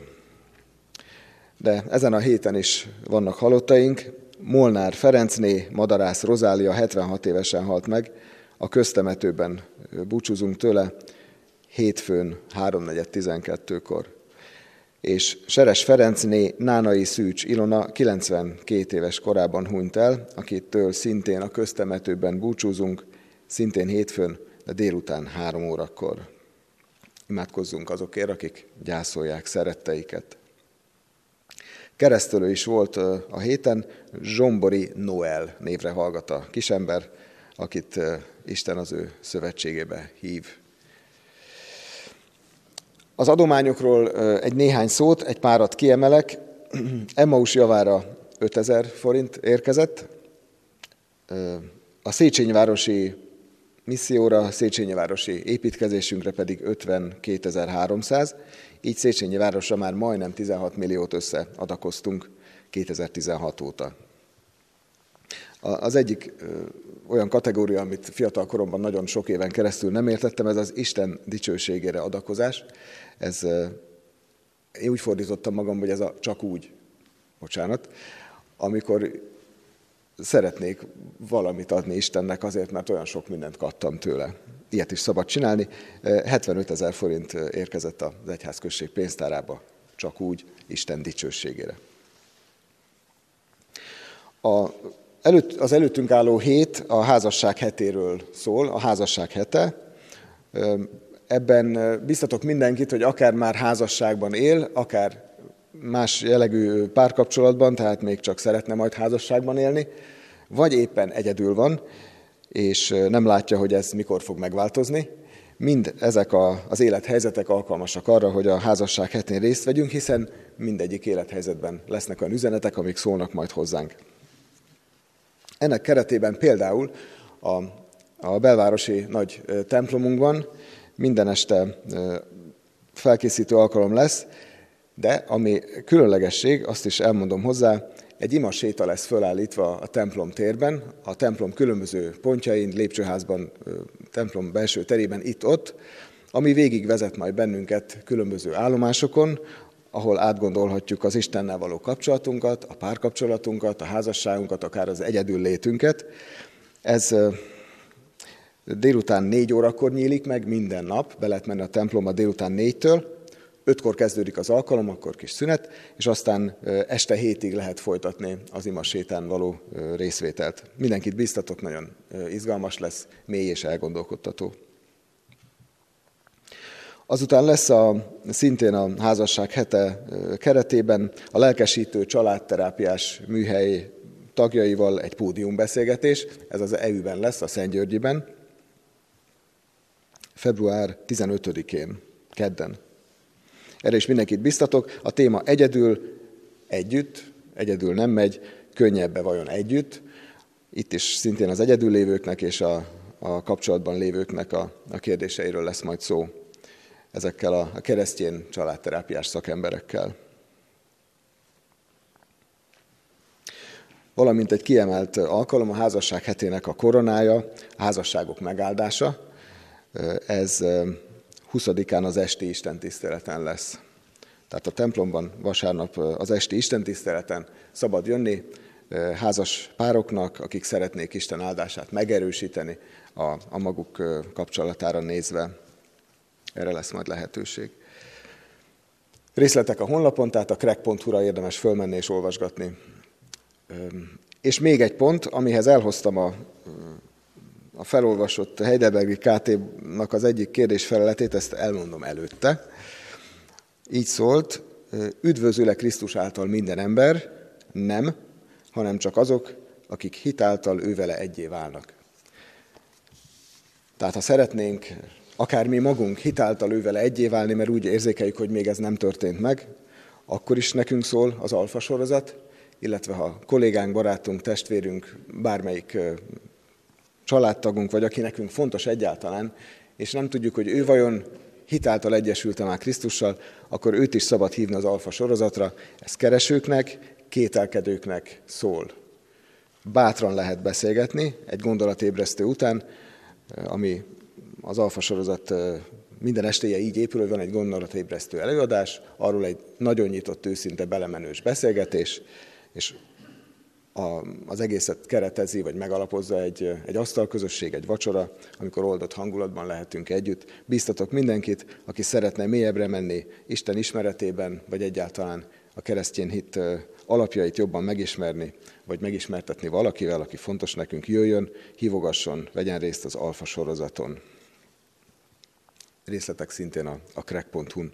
De ezen a héten is vannak halottaink. Molnár Ferencné, Madarász Rozália 76 évesen halt meg, a köztemetőben búcsúzunk tőle, hétfőn 3.4.12-kor. És Seres Ferencné Nánai Szűcs Ilona 92 éves korában hunyt el, akittől szintén a köztemetőben búcsúzunk, szintén hétfőn, de délután három órakor. Imádkozzunk azokért, akik gyászolják szeretteiket. Keresztelő is volt a héten, Zsombori Noel névre hallgat a kisember, akit Isten az ő szövetségébe hív. Az adományokról egy néhány szót, egy párat kiemelek. Emmaus javára 5000 forint érkezett. A Széchenyi-városi misszióra, Széchenyi-városi építkezésünkre pedig 52.300. Így Széchenyi városra már majdnem 16 milliót összeadakoztunk 2016 óta. Az egyik olyan kategória, amit fiatal koromban nagyon sok éven keresztül nem értettem, ez az Isten dicsőségére adakozás. Ez, én úgy fordítottam magam, hogy ez a csak úgy, bocsánat, amikor szeretnék valamit adni Istennek azért, mert olyan sok mindent kaptam tőle. Ilyet is szabad csinálni. 75 ezer forint érkezett az egyházközség pénztárába, csak úgy Isten dicsőségére. A előtt, az előttünk álló hét a házasság hetéről szól, a házasság hete. Ebben biztatok mindenkit, hogy akár már házasságban él, akár más jellegű párkapcsolatban, tehát még csak szeretne majd házasságban élni, vagy éppen egyedül van, és nem látja, hogy ez mikor fog megváltozni. Mind ezek a, az élethelyzetek alkalmasak arra, hogy a házasság hetén részt vegyünk, hiszen mindegyik élethelyzetben lesznek olyan üzenetek, amik szólnak majd hozzánk. Ennek keretében például a, a belvárosi nagy templomunkban minden este felkészítő alkalom lesz, de ami különlegesség, azt is elmondom hozzá, egy ima séta lesz fölállítva a templom térben, a templom különböző pontjain, lépcsőházban, templom belső terében, itt-ott, ami végig vezet majd bennünket különböző állomásokon, ahol átgondolhatjuk az Istennel való kapcsolatunkat, a párkapcsolatunkat, a házasságunkat, akár az egyedül létünket. Ez délután négy órakor nyílik meg minden nap, be lehet menni a templomba délután négytől, ötkor kezdődik az alkalom, akkor kis szünet, és aztán este hétig lehet folytatni az ima sétán való részvételt. Mindenkit biztatok, nagyon izgalmas lesz, mély és elgondolkodtató. Azután lesz a, szintén a házasság hete keretében a lelkesítő családterápiás műhely tagjaival egy pódiumbeszélgetés, ez az EU-ben lesz, a Szentgyörgyiben, február 15-én, kedden. Erre is mindenkit biztatok. A téma egyedül, együtt, egyedül nem megy, könnyebbe vajon együtt. Itt is szintén az egyedül lévőknek és a, a kapcsolatban lévőknek a, a kérdéseiről lesz majd szó ezekkel a, a keresztjén családterápiás szakemberekkel. Valamint egy kiemelt alkalom a házasság hetének a koronája, a házasságok megáldása. Ez 20-án az esti istentiszteleten lesz. Tehát a templomban vasárnap az esti istentiszteleten szabad jönni házas pároknak, akik szeretnék Isten áldását megerősíteni a, a maguk kapcsolatára nézve. Erre lesz majd lehetőség. Részletek a honlapon, tehát a crack.hu-ra érdemes fölmenni és olvasgatni. És még egy pont, amihez elhoztam a, a felolvasott Heidelbergi KT-nak az egyik kérdés feleletét, ezt elmondom előtte. Így szólt, üdvözöle Krisztus által minden ember, nem, hanem csak azok, akik hitáltal ővele egyé válnak. Tehát ha szeretnénk akár mi magunk hitáltal ővele egyé válni, mert úgy érzékeljük, hogy még ez nem történt meg, akkor is nekünk szól az alfa sorozat, illetve ha kollégánk, barátunk, testvérünk, bármelyik családtagunk, vagy aki nekünk fontos egyáltalán, és nem tudjuk, hogy ő vajon hitáltal egyesült már Krisztussal, akkor őt is szabad hívni az alfa sorozatra. Ez keresőknek, kételkedőknek szól. Bátran lehet beszélgetni egy gondolatébresztő után, ami az alfa sorozat minden estéje így épül, hogy van egy gondolatébresztő előadás, arról egy nagyon nyitott, őszinte, belemenős beszélgetés, és a, az egészet keretezi, vagy megalapozza egy, egy asztalközösség, egy vacsora, amikor oldott hangulatban lehetünk együtt. Bíztatok mindenkit, aki szeretne mélyebbre menni Isten ismeretében, vagy egyáltalán a keresztény hit alapjait jobban megismerni, vagy megismertetni valakivel, aki fontos nekünk, jöjjön, hívogasson, vegyen részt az Alfa sorozaton. Részletek szintén a, a crack.hu-n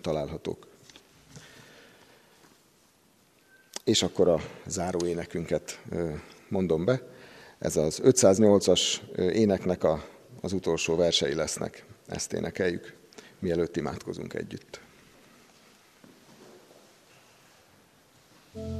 találhatók. És akkor a záró énekünket mondom be. Ez az 508-as éneknek a, az utolsó versei lesznek. Ezt énekeljük, mielőtt imádkozunk együtt. thank you